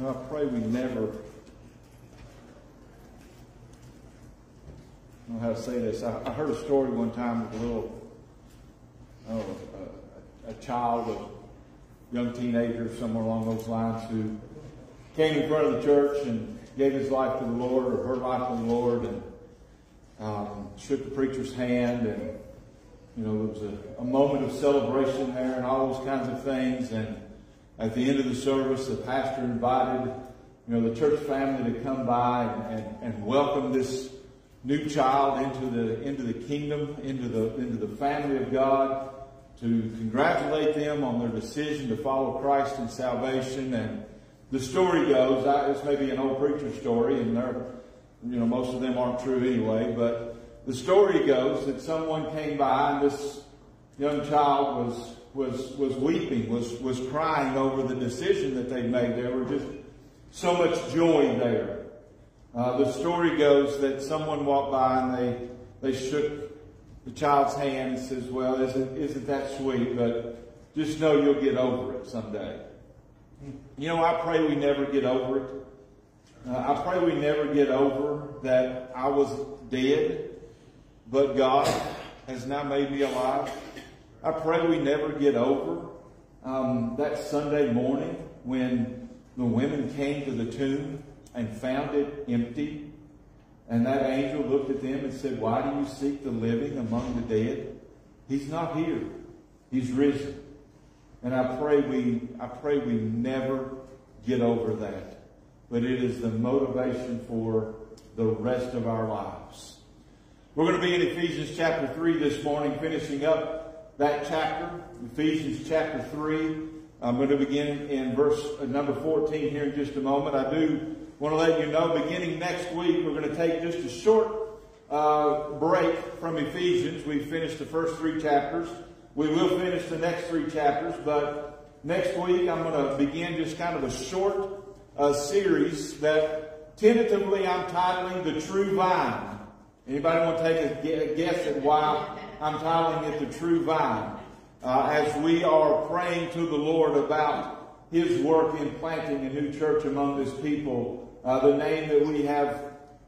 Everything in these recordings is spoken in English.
And I pray we never, I don't know how to say this. I, I heard a story one time of a little, oh, a, a child, a young teenager, somewhere along those lines, who came in front of the church and gave his life to the Lord or her life to the Lord and um, shook the preacher's hand and you know, there was a, a moment of celebration there and all those kinds of things. And at the end of the service, the pastor invited, you know, the church family to come by and, and, and welcome this new child into the into the kingdom, into the into the family of God, to congratulate them on their decision to follow Christ in salvation. And the story goes, I, this may be an old preacher story, and they're, you know, most of them aren't true anyway, but the story goes that someone came by and this young child was was was weeping, was was crying over the decision that they made. There were just so much joy there. Uh, the story goes that someone walked by and they they shook the child's hand and says, "Well, isn't isn't that sweet? But just know you'll get over it someday." You know, I pray we never get over it. Uh, I pray we never get over that I was dead but God has now made me alive. I pray we never get over um, that Sunday morning when the women came to the tomb and found it empty. And that angel looked at them and said, Why do you seek the living among the dead? He's not here. He's risen. And I pray we, I pray we never get over that. But it is the motivation for the rest of our lives. We're going to be in Ephesians chapter 3 this morning, finishing up that chapter, Ephesians chapter 3. I'm going to begin in verse uh, number 14 here in just a moment. I do want to let you know, beginning next week, we're going to take just a short uh, break from Ephesians. We've finished the first three chapters. We will finish the next three chapters, but next week I'm going to begin just kind of a short uh, series that tentatively I'm titling The True Vine. Anybody want to take a guess at why I'm titling it the true vine? Uh, as we are praying to the Lord about His work in planting a new church among His people, uh, the name that we have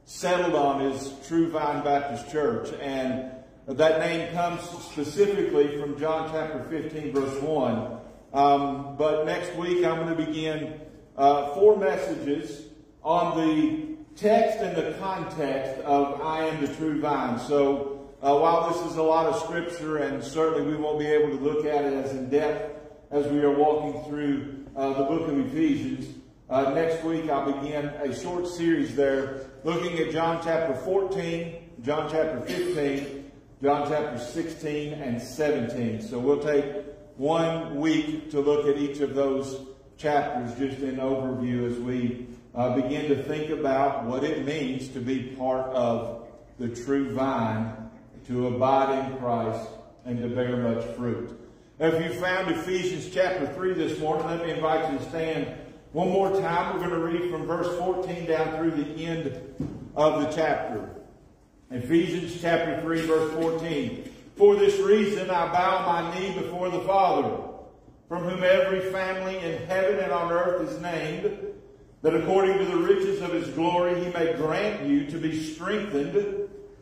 settled on is True Vine Baptist Church, and that name comes specifically from John chapter 15, verse 1. Um, but next week I'm going to begin uh, four messages on the text and the context of I am the true vine. So uh, while this is a lot of scripture, and certainly we won't be able to look at it as in depth as we are walking through uh, the book of Ephesians, uh, next week I'll begin a short series there looking at John chapter 14, John chapter 15, John chapter 16, and 17. So we'll take one week to look at each of those chapters just in overview as we uh, begin to think about what it means to be part of the true vine, to abide in Christ, and to bear much fruit. If you found Ephesians chapter 3 this morning, let me invite you to stand one more time. We're going to read from verse 14 down through the end of the chapter. Ephesians chapter 3, verse 14. For this reason I bow my knee before the Father, from whom every family in heaven and on earth is named that according to the riches of his glory he may grant you to be strengthened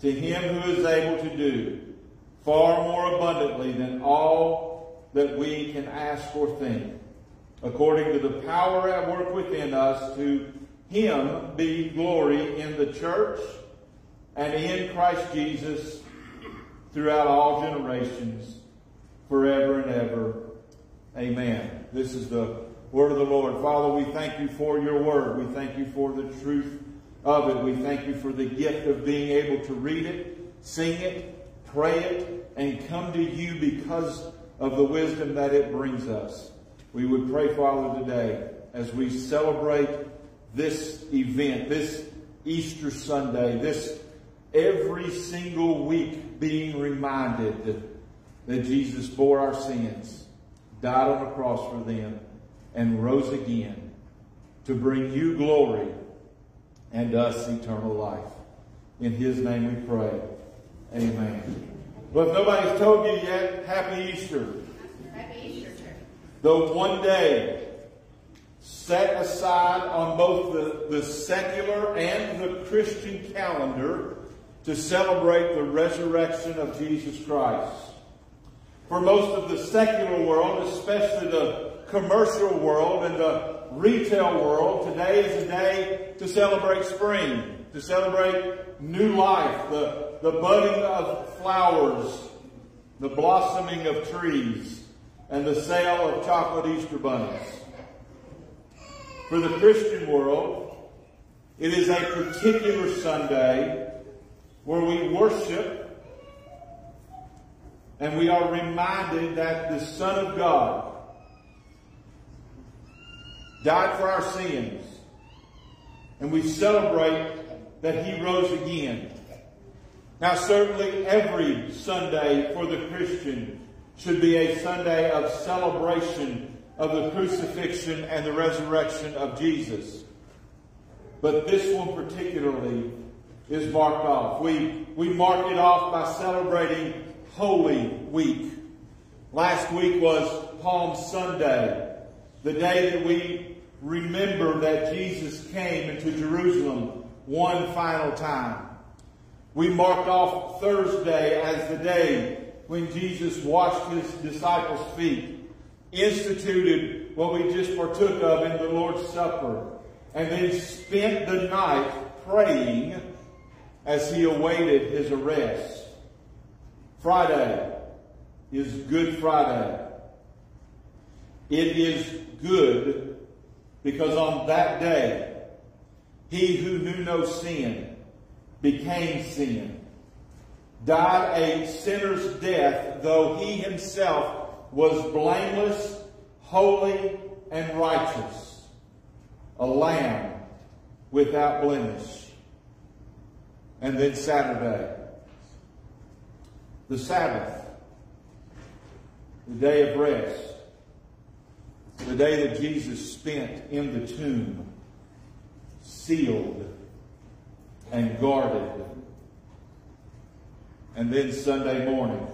to him who is able to do far more abundantly than all that we can ask or think, according to the power at work within us, to him be glory in the church and in Christ Jesus throughout all generations, forever and ever. Amen. This is the word of the Lord. Father, we thank you for your word. We thank you for the truth of it. We thank you for the gift of being able to read it, sing it, pray it, and come to you because of the wisdom that it brings us. We would pray, Father, today as we celebrate this event, this Easter Sunday, this every single week being reminded that Jesus bore our sins, died on the cross for them, and rose again to bring you glory and us eternal life. In his name we pray. Amen. Well, if nobody's told you yet, happy Easter. Happy Easter. The one day set aside on both the, the secular and the Christian calendar to celebrate the resurrection of Jesus Christ. For most of the secular world, especially the commercial world and the retail world, today is a day to celebrate spring, to celebrate new life, the, the budding of flowers, the blossoming of trees, and the sale of chocolate Easter bunnies. For the Christian world, it is a particular Sunday where we worship and we are reminded that the Son of God died for our sins. And we celebrate that He rose again. Now, certainly every Sunday for the Christian should be a Sunday of celebration of the crucifixion and the resurrection of Jesus. But this one particularly is marked off. We, we mark it off by celebrating Holy Week. Last week was Palm Sunday, the day that we remember that Jesus came into Jerusalem one final time. We marked off Thursday as the day when Jesus washed his disciples' feet, instituted what we just partook of in the Lord's Supper, and then spent the night praying as he awaited his arrest. Friday is Good Friday. It is good because on that day, he who knew no sin became sin, died a sinner's death, though he himself was blameless, holy, and righteous, a lamb without blemish. And then Saturday, the Sabbath, the day of rest, the day that Jesus spent in the tomb, sealed and guarded. And then Sunday morning,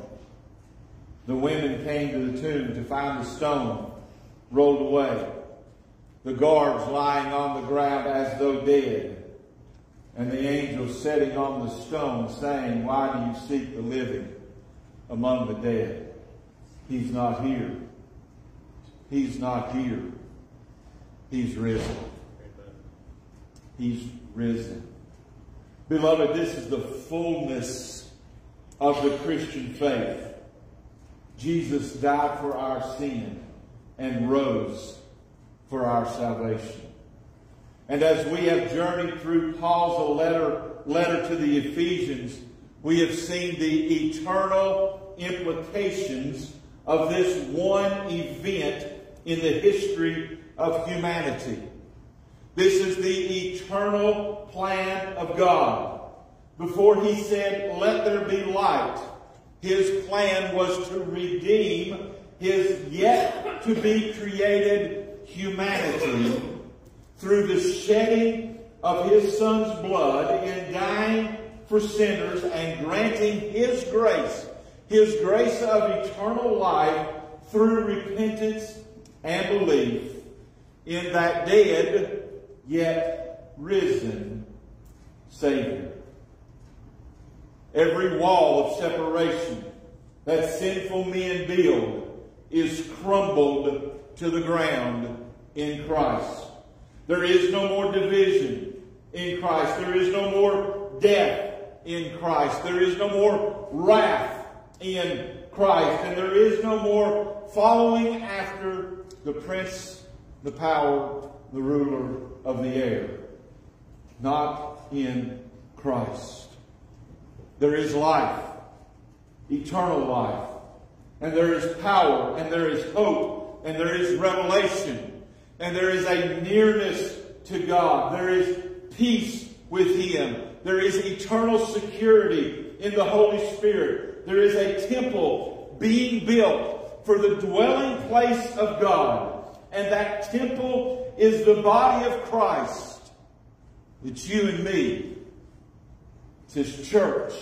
the women came to the tomb to find the stone rolled away, the guards lying on the ground as though dead, and the angel sitting on the stone saying, Why do you seek the living among the dead? He's not here. He's not here. He's risen. He's risen. Beloved, this is the fullness of the Christian faith. Jesus died for our sin and rose for our salvation. And as we have journeyed through Paul's letter, letter to the Ephesians, we have seen the eternal implications of this one event in the history of humanity. This is the eternal plan of God. Before he said, let there be light, his plan was to redeem his yet to be created humanity through the shedding of his son's blood in dying for sinners and granting his grace, his grace of eternal life through repentance and belief in that dead yet risen Savior. Every wall of separation that sinful men build is crumbled to the ground in Christ. There is no more division in Christ. There is no more death in Christ. There is no more wrath in Christ. And there is no more following after the prince, the power, the ruler of the air. Not in Christ. There is life, eternal life, and there is power, and there is hope, and there is revelation, and there is a nearness to God. There is peace with Him. There is eternal security in the Holy Spirit. There is a temple being built for the dwelling place of God. And that temple is the body of Christ. It's you and me. It's His church.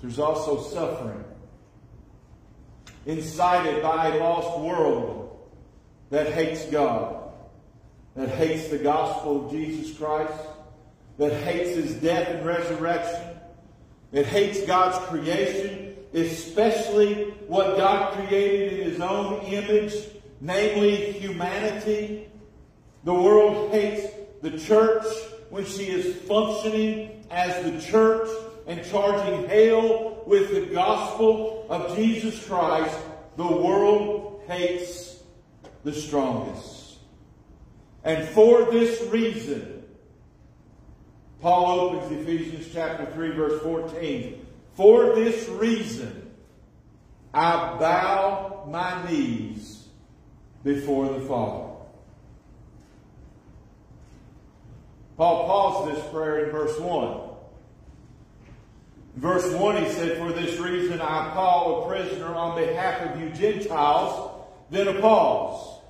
There's also suffering. Incited by a lost world that hates God, that hates the gospel of Jesus Christ, that hates His death and resurrection, that hates God's creation, especially what God created in His own image, namely humanity. The world hates the church when she is functioning as the church and charging hail with the gospel of Jesus Christ, the world hates the strongest. And for this reason, Paul opens Ephesians chapter 3 verse 14. For this reason, I bow my knees before the Father. Paul paused this prayer in verse 1. Verse 1, he said, For this reason I, Paul, a prisoner on behalf of you Gentiles. Then a pause.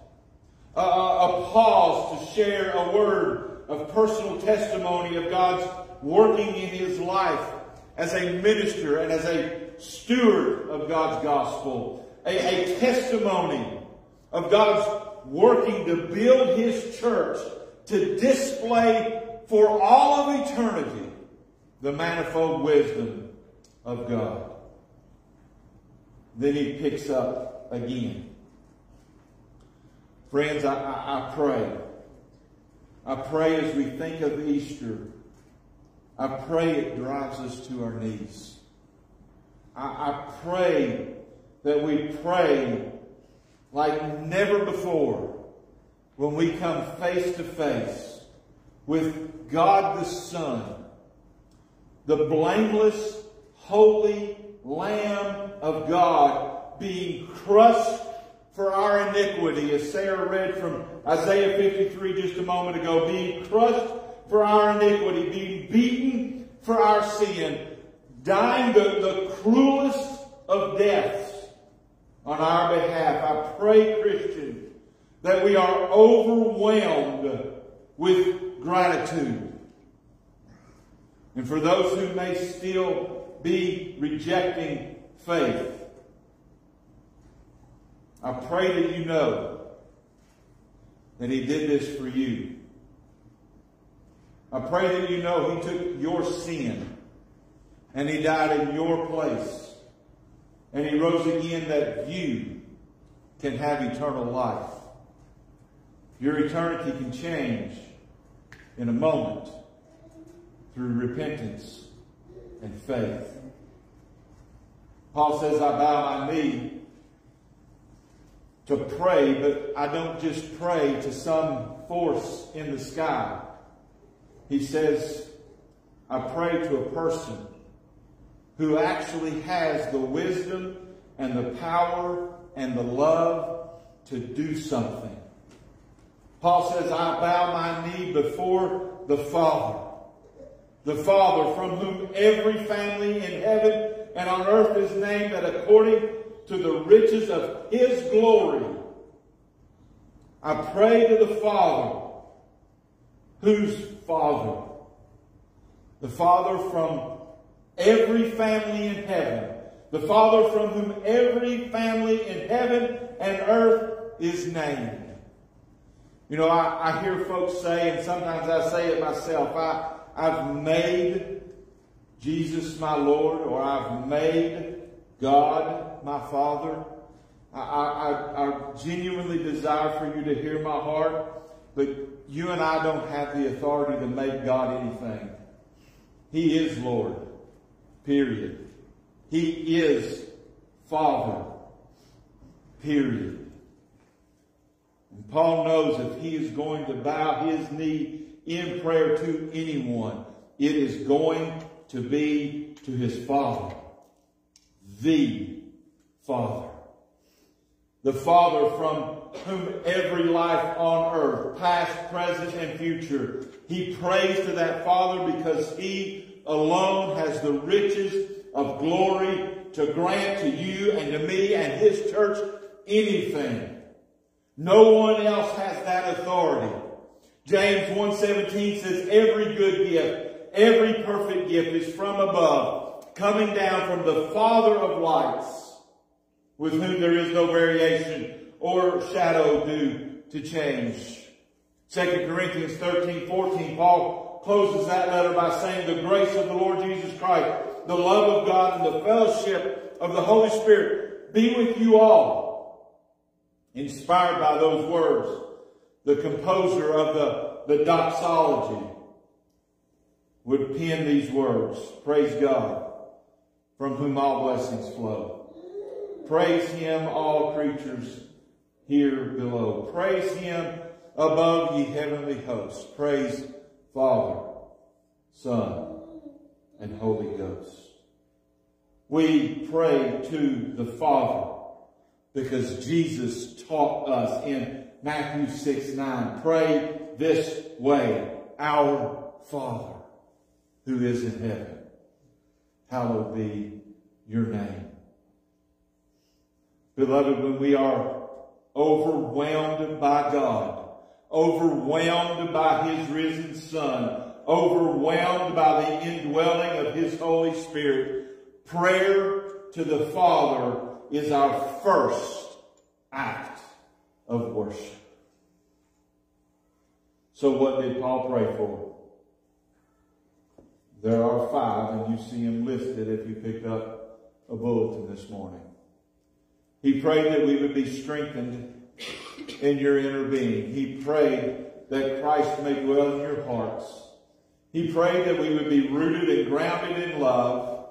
A, a, a pause to share a word of personal testimony of God's working in his life as a minister and as a steward of God's gospel. A, a testimony of God's working to build his church to display for all of eternity the manifold wisdom of God. Then he picks up again. Friends, I, I, I, pray. I pray as we think of Easter, I pray it drives us to our knees. I, I pray that we pray like never before when we come face to face with God the Son the blameless, holy Lamb of God being crushed for our iniquity, as Sarah read from Isaiah 53 just a moment ago, being crushed for our iniquity, being beaten for our sin, dying the, the cruelest of deaths on our behalf. I pray, Christian, that we are overwhelmed with gratitude and for those who may still be rejecting faith, I pray that you know that He did this for you. I pray that you know He took your sin and He died in your place. And He rose again that you can have eternal life. Your eternity can change in a moment through repentance and faith. Paul says, I bow my knee to pray, but I don't just pray to some force in the sky. He says, I pray to a person who actually has the wisdom and the power and the love to do something. Paul says, I bow my knee before the Father the Father, from whom every family in heaven and on earth is named, that according to the riches of His glory, I pray to the Father, whose Father? The Father from every family in heaven. The Father from whom every family in heaven and earth is named. You know, I, I hear folks say, and sometimes I say it myself, I, I've made Jesus my Lord or I've made God my Father. I, I, I, genuinely desire for you to hear my heart, but you and I don't have the authority to make God anything. He is Lord. Period. He is Father. Period. And Paul knows if he is going to bow his knee in prayer to anyone, it is going to be to his Father, the Father. the Father from whom every life on earth, past, present, and future, he prays to that Father because he alone has the riches of glory to grant to you and to me and his church anything. No one else has that authority. James 1.17 says, every good gift, every perfect gift is from above, coming down from the Father of lights, with whom there is no variation or shadow due to change. 2 Corinthians 13, 14, Paul closes that letter by saying, the grace of the Lord Jesus Christ, the love of God, and the fellowship of the Holy Spirit be with you all. Inspired by those words, the composer of the, the doxology would pen these words. Praise God, from whom all blessings flow. Praise him, all creatures here below. Praise him above ye heavenly hosts. Praise Father, Son, and Holy Ghost. We pray to the Father because Jesus taught us in Matthew 6, 9, pray this way, our Father who is in heaven. Hallowed be your name. Beloved, when we are overwhelmed by God, overwhelmed by His risen Son, overwhelmed by the indwelling of His Holy Spirit, prayer to the Father is our first act of worship. So what did Paul pray for? There are five, and you see them listed if you picked up a bulletin this morning. He prayed that we would be strengthened in your inner being. He prayed that Christ may dwell in your hearts. He prayed that we would be rooted and grounded in love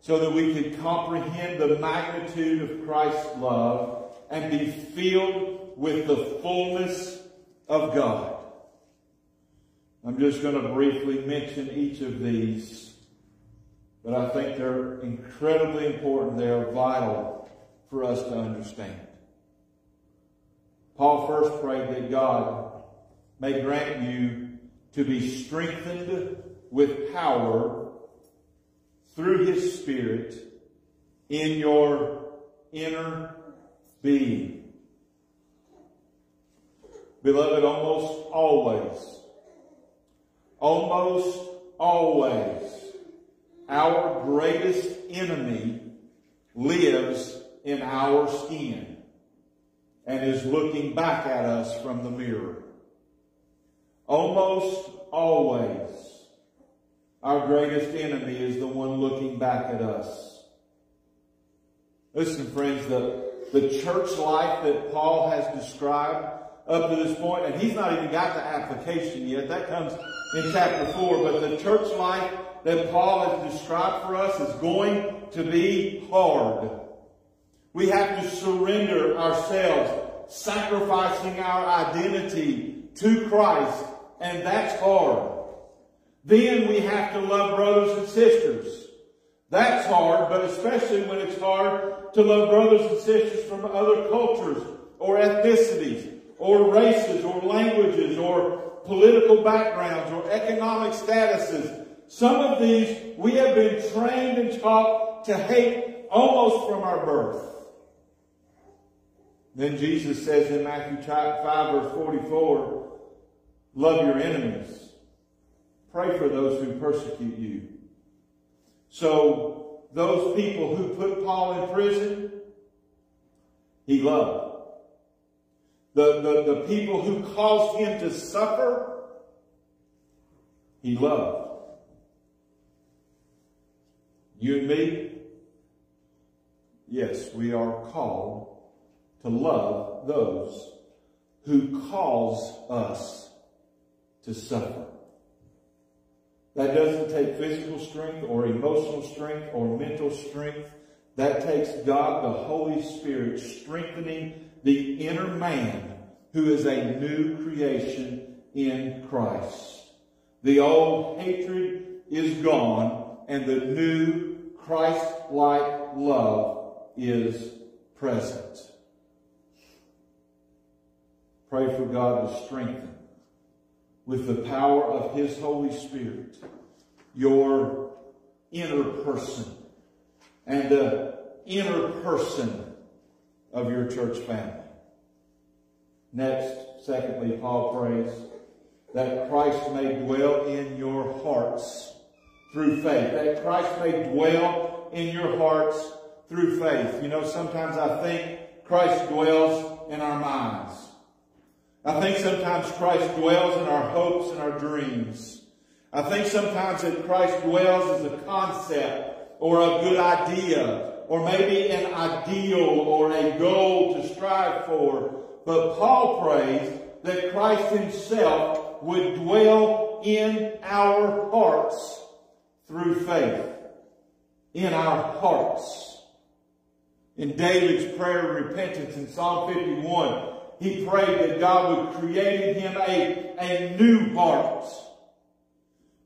so that we could comprehend the magnitude of Christ's love and be filled with the fullness of God. I'm just going to briefly mention each of these, but I think they're incredibly important. They are vital for us to understand. Paul first prayed that God may grant you to be strengthened with power through his spirit in your inner being. Beloved, almost always, almost always, our greatest enemy lives in our skin and is looking back at us from the mirror. Almost always, our greatest enemy is the one looking back at us. Listen, friends, the, the church life that Paul has described up to this point, and he's not even got the application yet. That comes in chapter 4. But the church life that Paul has described for us is going to be hard. We have to surrender ourselves, sacrificing our identity to Christ, and that's hard. Then we have to love brothers and sisters. That's hard, but especially when it's hard to love brothers and sisters from other cultures or ethnicities or races or languages or political backgrounds or economic statuses. Some of these we have been trained and taught to hate almost from our birth. Then Jesus says in Matthew 5 verse 44, love your enemies. Pray for those who persecute you. So those people who put Paul in prison, he loved. The, the, the people who caused him to suffer, he loved. You and me, yes, we are called to love those who cause us to suffer. That doesn't take physical strength or emotional strength or mental strength. That takes God, the Holy Spirit, strengthening the inner man who is a new creation in Christ. The old hatred is gone and the new Christ-like love is present. Pray for God to strengthen with the power of His Holy Spirit your inner person and the inner person of your church family. Next, secondly, Paul prays that Christ may dwell in your hearts through faith. That Christ may dwell in your hearts through faith. You know, sometimes I think Christ dwells in our minds. I think sometimes Christ dwells in our hopes and our dreams. I think sometimes that Christ dwells as a concept or a good idea or maybe an ideal or a goal to strive for. But Paul prays that Christ himself would dwell in our hearts through faith. In our hearts. In David's prayer of repentance in Psalm 51, he prayed that God would create in him a, a new heart.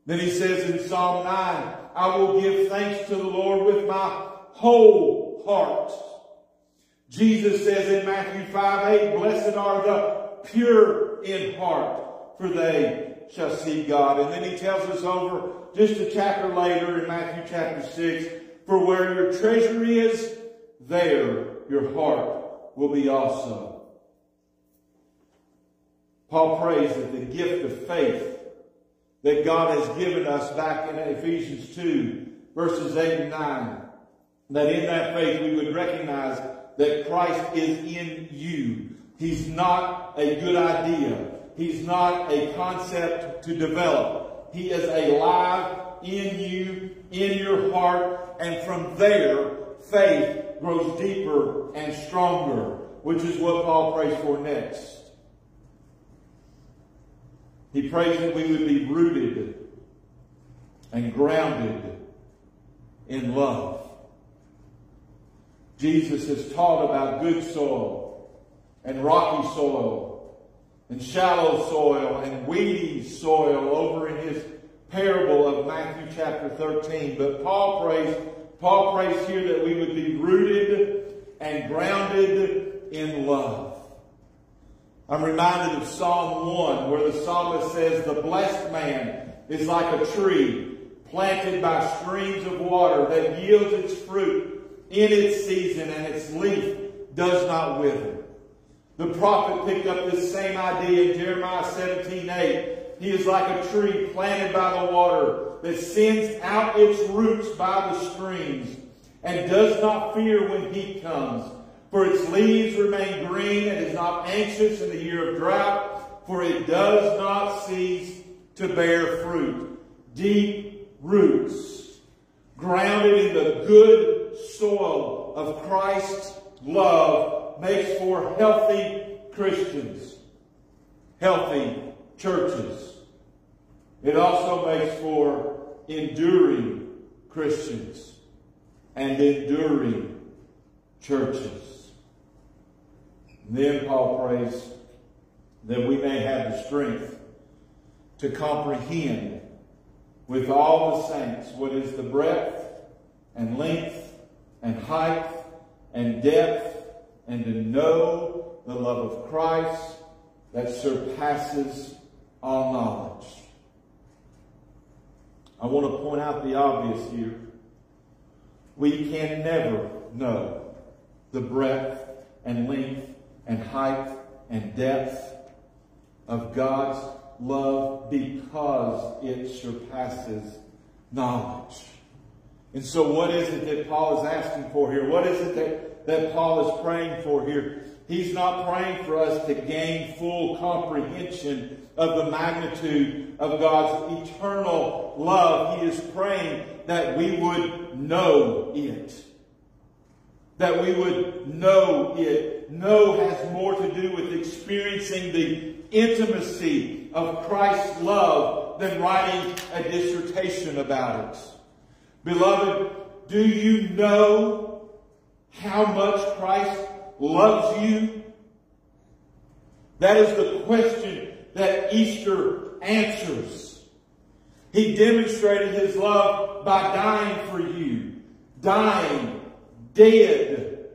Then he says in Psalm 9, I will give thanks to the Lord with my whole heart. Jesus says in Matthew 5, 8, Blessed are the pure in heart, for they shall see God. And then he tells us over just a chapter later in Matthew chapter 6, For where your treasure is, there your heart will be also. Paul prays that the gift of faith that God has given us back in Ephesians 2, verses 8 and 9, that in that faith we would recognize that Christ is in you. He's not a good idea. He's not a concept to develop. He is alive in you, in your heart, and from there, faith grows deeper and stronger, which is what Paul prays for next. He prays that we would be rooted and grounded in love. Jesus has taught about good soil and rocky soil and shallow soil and weedy soil over in his parable of Matthew chapter 13. But Paul prays, Paul prays here that we would be rooted and grounded in love. I'm reminded of Psalm 1 where the psalmist says, the blessed man is like a tree planted by streams of water that yields its fruit in its season and its leaf does not wither. The prophet picked up this same idea in Jeremiah 17, 8. He is like a tree planted by the water that sends out its roots by the streams and does not fear when heat comes for its leaves remain green and is not anxious in the year of drought, for it does not cease to bear fruit. Deep roots, grounded in the good soil of Christ's love, makes for healthy Christians, healthy churches. It also makes for enduring Christians and enduring churches. Then Paul prays that we may have the strength to comprehend with all the saints what is the breadth and length and height and depth and to know the love of Christ that surpasses all knowledge. I want to point out the obvious here. We can never know the breadth and length and height and depth of God's love because it surpasses knowledge. And so what is it that Paul is asking for here? What is it that, that Paul is praying for here? He's not praying for us to gain full comprehension of the magnitude of God's eternal love. He is praying that we would know it. That we would know it know has more to do with experiencing the intimacy of Christ's love than writing a dissertation about it. Beloved, do you know how much Christ loves you? That is the question that Easter answers. He demonstrated his love by dying for you, dying, dead,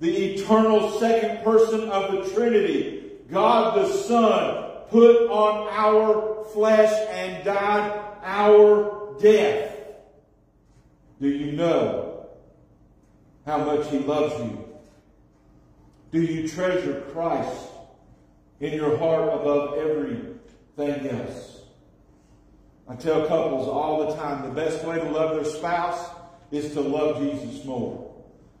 the eternal second person of the Trinity, God the Son put on our flesh and died our death. Do you know how much He loves you? Do you treasure Christ in your heart above everything else? I tell couples all the time the best way to love their spouse is to love Jesus more.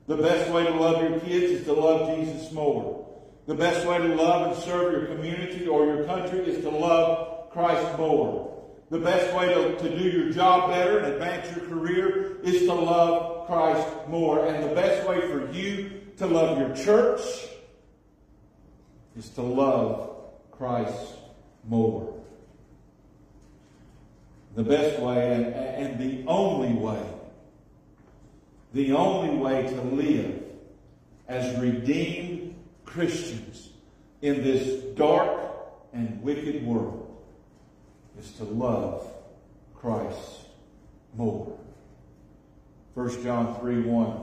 The best way to love your kids is to love Jesus more. The best way to love and serve your community or your country is to love Christ more. The best way to, to do your job better and advance your career is to love Christ more. And the best way for you to love your church is to love Christ more. The best way and, and the only way, the only way to live as redeemed Christians in this dark and wicked world is to love Christ more. 1 John 3 1,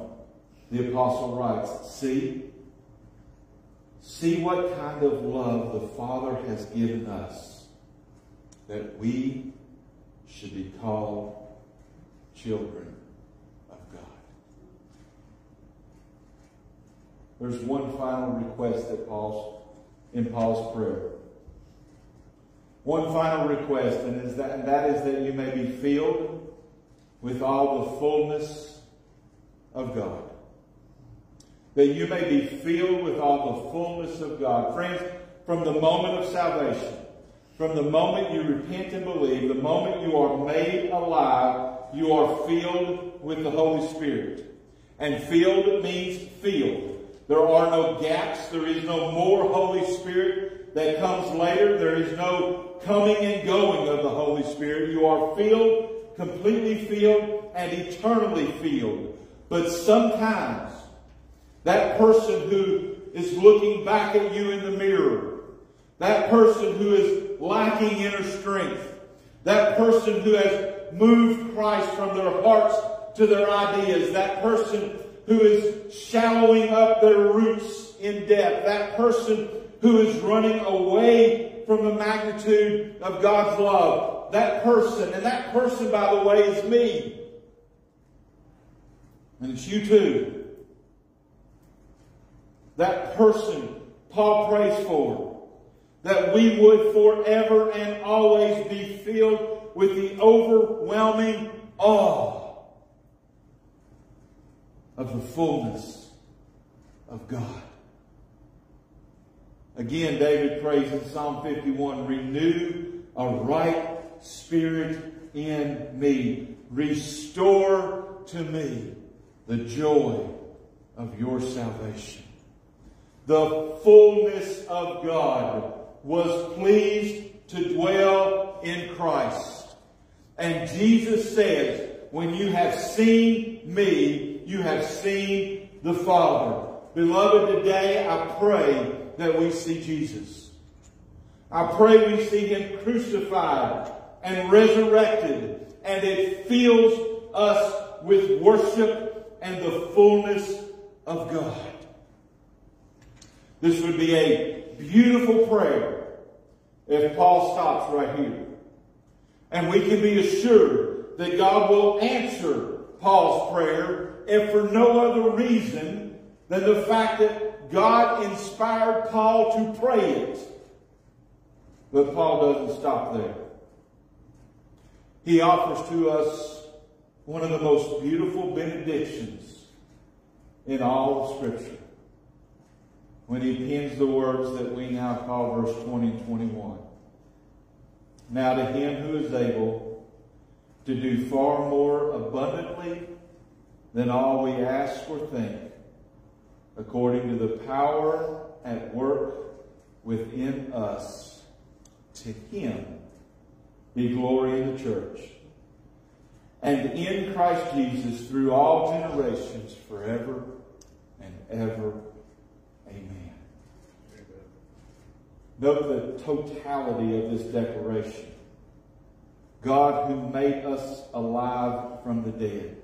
the apostle writes, See, see what kind of love the Father has given us, that we should be called children of God. There's one final request that Paul's in Paul's prayer. One final request, and, is that, and that is that you may be filled with all the fullness of God. That you may be filled with all the fullness of God. Friends, from the moment of salvation, from the moment you repent and believe, the moment you are made alive, you are filled with the Holy Spirit. And filled means filled. There are no gaps. There is no more Holy Spirit that comes later. There is no coming and going of the Holy Spirit. You are filled, completely filled, and eternally filled. But sometimes that person who is looking back at you in the mirror, that person who is lacking inner strength, that person who has moved Christ from their hearts to their ideas, that person who is shallowing up their roots in depth, that person who is running away from the magnitude of God's love. That person, and that person, by the way, is me. And it's you too. That person Paul prays for, that we would forever and always be filled with the overwhelming awe of the fullness of God. Again, David prays in Psalm 51, renew a right spirit in me. Restore to me the joy of your salvation. The fullness of God was pleased to dwell in Christ. And Jesus says, when you have seen me, you have seen the Father. Beloved, today I pray that we see Jesus. I pray we see him crucified and resurrected, and it fills us with worship and the fullness of God. This would be a beautiful prayer if Paul stops right here. And we can be assured that God will answer Paul's prayer if for no other reason than the fact that God inspired Paul to pray it. But Paul doesn't stop there. He offers to us one of the most beautiful benedictions in all of Scripture when he pens the words that we now call verse 20 and 21. Now to him who is able to do far more abundantly than all we ask or think, according to the power at work within us. To him be glory in the church and in Christ Jesus through all generations forever and ever. Amen. Note the totality of this declaration. God who made us alive from the dead.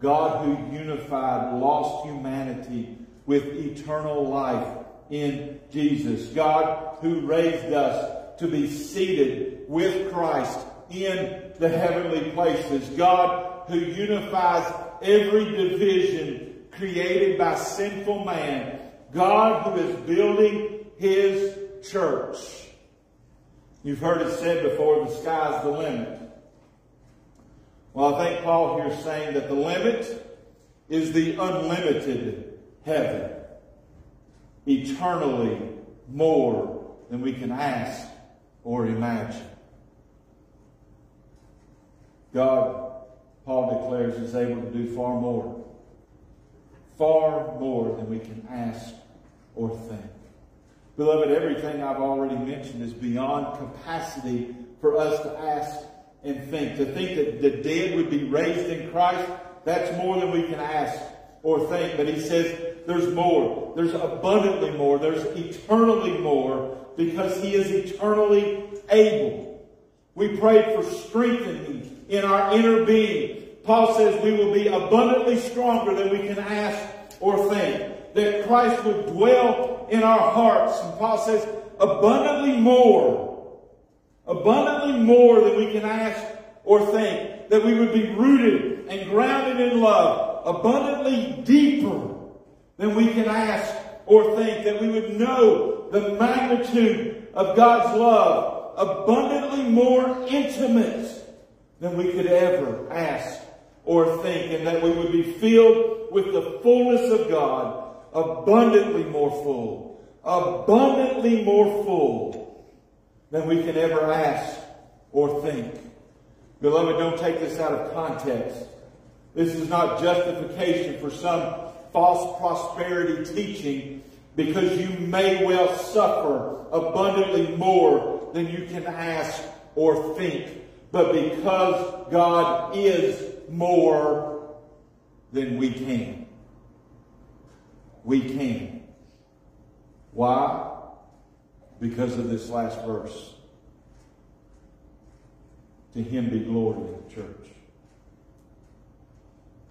God who unified lost humanity with eternal life in Jesus. God who raised us to be seated with Christ in the heavenly places. God who unifies every division created by sinful man. God who is building his church. You've heard it said before, the sky's the limit. Well, I think Paul here is saying that the limit is the unlimited heaven. Eternally more than we can ask or imagine. God, Paul declares, is able to do far more. Far more than we can ask or think. Beloved, everything I've already mentioned is beyond capacity for us to ask and think. To think that the dead would be raised in Christ, that's more than we can ask or think. But he says there's more. There's abundantly more. There's eternally more because he is eternally able. We pray for strengthening in our inner being. Paul says we will be abundantly stronger than we can ask or think. That Christ would dwell in our hearts. And Paul says abundantly more. Abundantly more than we can ask or think. That we would be rooted and grounded in love. Abundantly deeper than we can ask or think. That we would know the magnitude of God's love. Abundantly more intimate than we could ever ask or think, and that we would be filled with the fullness of God, abundantly more full, abundantly more full than we can ever ask or think. Beloved, don't take this out of context. This is not justification for some false prosperity teaching because you may well suffer abundantly more than you can ask or think but because God is more than we can. We can. Why? Because of this last verse. To him be glory in the church.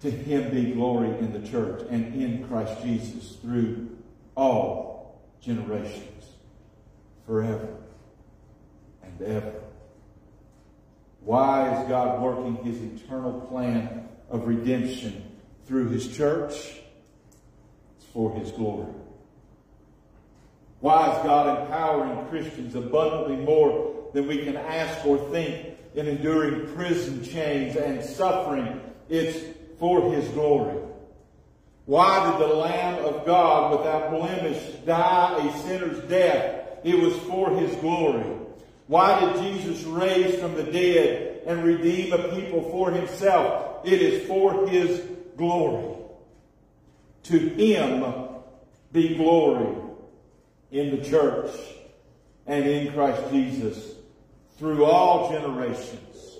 To him be glory in the church and in Christ Jesus through all generations, forever and ever. Why is God working his eternal plan of redemption through his church? It's for his glory. Why is God empowering Christians abundantly more than we can ask or think in enduring prison chains and suffering? It's for his glory. Why did the Lamb of God without blemish die a sinner's death? It was for his glory. Why did Jesus raise from the dead and redeem a people for himself? It is for his glory. To him be glory in the church and in Christ Jesus through all generations,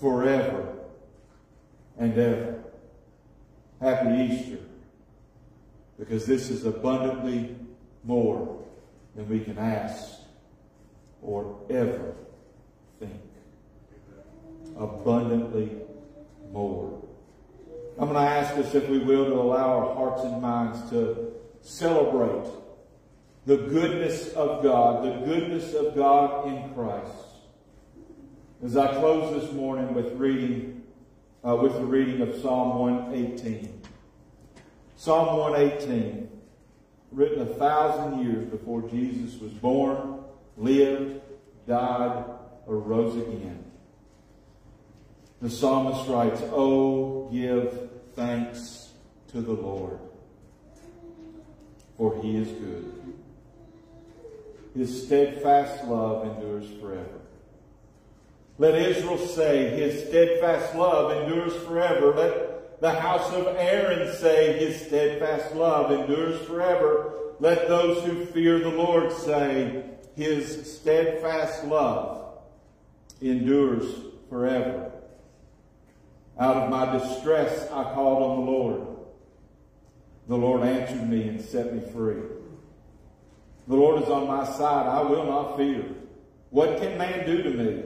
forever and ever. Happy Easter, because this is abundantly more than we can ask or ever think. Abundantly more. I'm going to ask us, if we will, to allow our hearts and minds to celebrate the goodness of God, the goodness of God in Christ. As I close this morning with reading, uh, with the reading of Psalm 118. Psalm 118, written a thousand years before Jesus was born, lived, died, or rose again. The psalmist writes, Oh, give thanks to the Lord, for he is good. His steadfast love endures forever. Let Israel say, His steadfast love endures forever. Let the house of Aaron say, His steadfast love endures forever. Let those who fear the Lord say, his steadfast love endures forever. Out of my distress, I called on the Lord. The Lord answered me and set me free. The Lord is on my side. I will not fear. What can man do to me?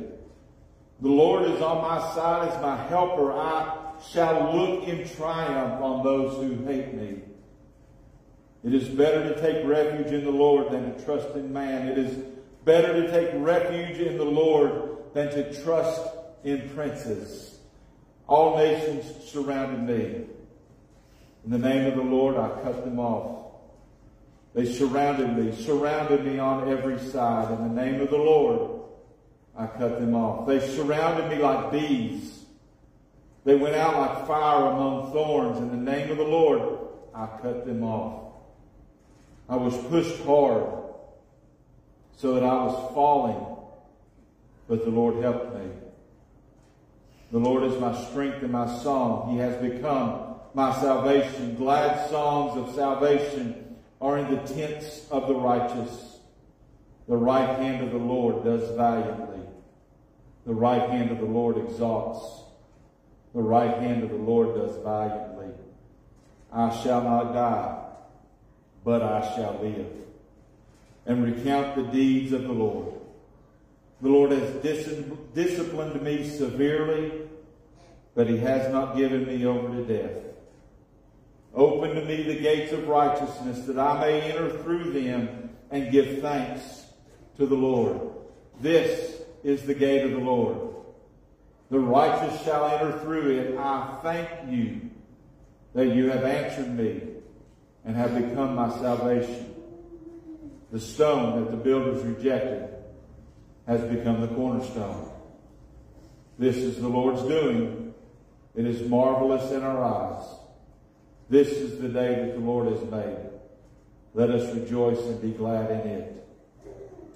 The Lord is on my side as my helper. I shall look in triumph on those who hate me. It is better to take refuge in the Lord than to trust in man. It is better to take refuge in the Lord than to trust in princes. All nations surrounded me. In the name of the Lord, I cut them off. They surrounded me, surrounded me on every side. In the name of the Lord, I cut them off. They surrounded me like bees. They went out like fire among thorns. In the name of the Lord, I cut them off. I was pushed hard so that I was falling, but the Lord helped me. The Lord is my strength and my song. He has become my salvation. Glad songs of salvation are in the tents of the righteous. The right hand of the Lord does valiantly. The right hand of the Lord exalts. The right hand of the Lord does valiantly. I shall not die, but I shall live and recount the deeds of the Lord. The Lord has dis- disciplined me severely, but he has not given me over to death. Open to me the gates of righteousness that I may enter through them and give thanks to the Lord. This is the gate of the Lord. The righteous shall enter through it. I thank you that you have answered me and have become my salvation. The stone that the builders rejected has become the cornerstone. This is the Lord's doing. It is marvelous in our eyes. This is the day that the Lord has made. Let us rejoice and be glad in it.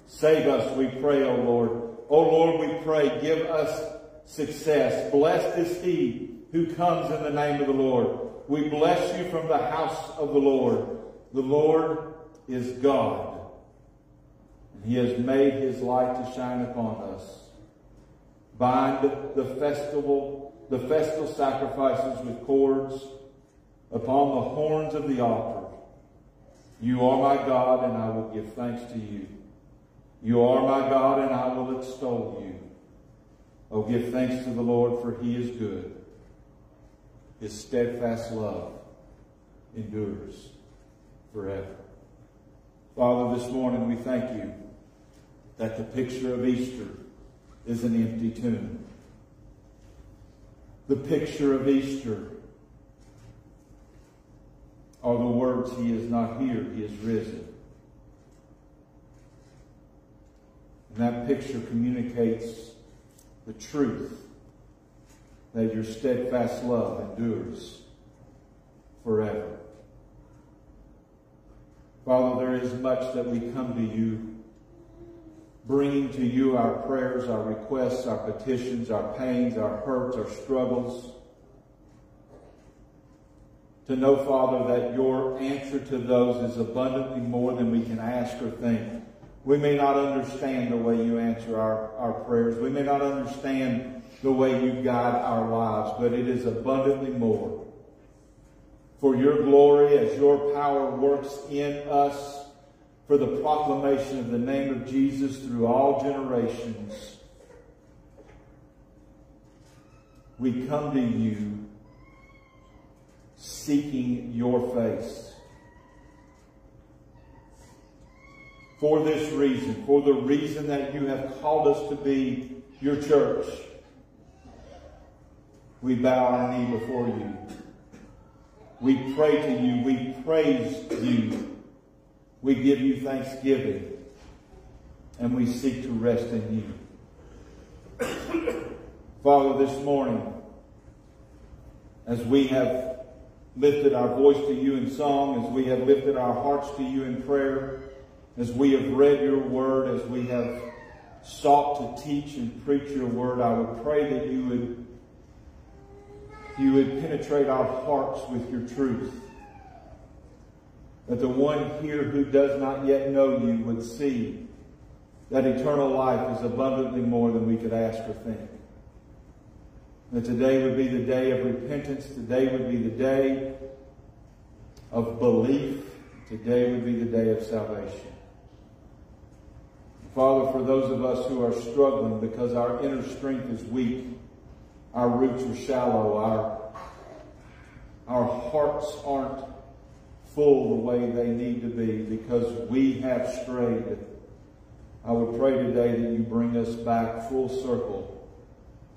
Save us, we pray, O Lord. O Lord, we pray, give us success. Blessed is he who comes in the name of the Lord. We bless you from the house of the Lord. The Lord is God. He has made his light to shine upon us. Bind the festival, the festal sacrifices with cords upon the horns of the altar. You are my God, and I will give thanks to you. You are my God, and I will extol you. Oh, give thanks to the Lord, for he is good. His steadfast love endures forever. Father, this morning we thank you that the picture of Easter is an empty tomb. The picture of Easter are the words, He is not here, He is risen. And that picture communicates the truth that your steadfast love endures forever. Father, there is much that we come to you, bringing to you our prayers, our requests, our petitions, our pains, our hurts, our struggles. To know, Father, that your answer to those is abundantly more than we can ask or think. We may not understand the way you answer our, our prayers. We may not understand the way you guide our lives, but it is abundantly more. For your glory, as your power works in us for the proclamation of the name of Jesus through all generations, we come to you seeking your face. For this reason, for the reason that you have called us to be your church, we bow our knee before you. We pray to you. We praise you. We give you thanksgiving. And we seek to rest in you. Father, this morning, as we have lifted our voice to you in song, as we have lifted our hearts to you in prayer, as we have read your word, as we have sought to teach and preach your word, I would pray that you would you would penetrate our hearts with your truth. That the one here who does not yet know you would see that eternal life is abundantly more than we could ask or think. That today would be the day of repentance. Today would be the day of belief. Today would be the day of salvation. Father, for those of us who are struggling because our inner strength is weak, our roots are shallow. Our, our hearts aren't full the way they need to be because we have strayed. I would pray today that you bring us back full circle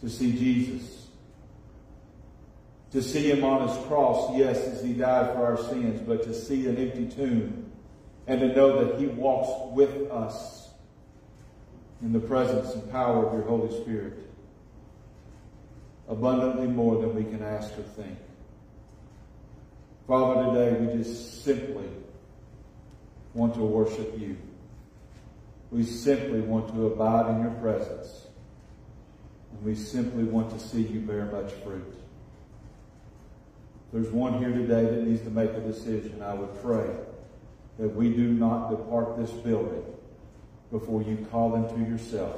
to see Jesus. To see him on his cross, yes, as he died for our sins, but to see an empty tomb and to know that he walks with us in the presence and power of your Holy Spirit abundantly more than we can ask or think. Father, today we just simply want to worship you. We simply want to abide in your presence. And we simply want to see you bear much fruit. There's one here today that needs to make a decision. I would pray that we do not depart this building before you call them to yourself.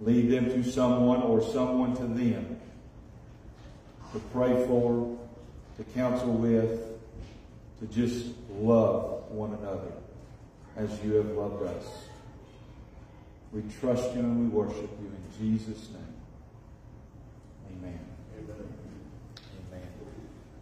Lead them to someone or someone to them to pray for, to counsel with, to just love one another as you have loved us. We trust you and we worship you in Jesus' name.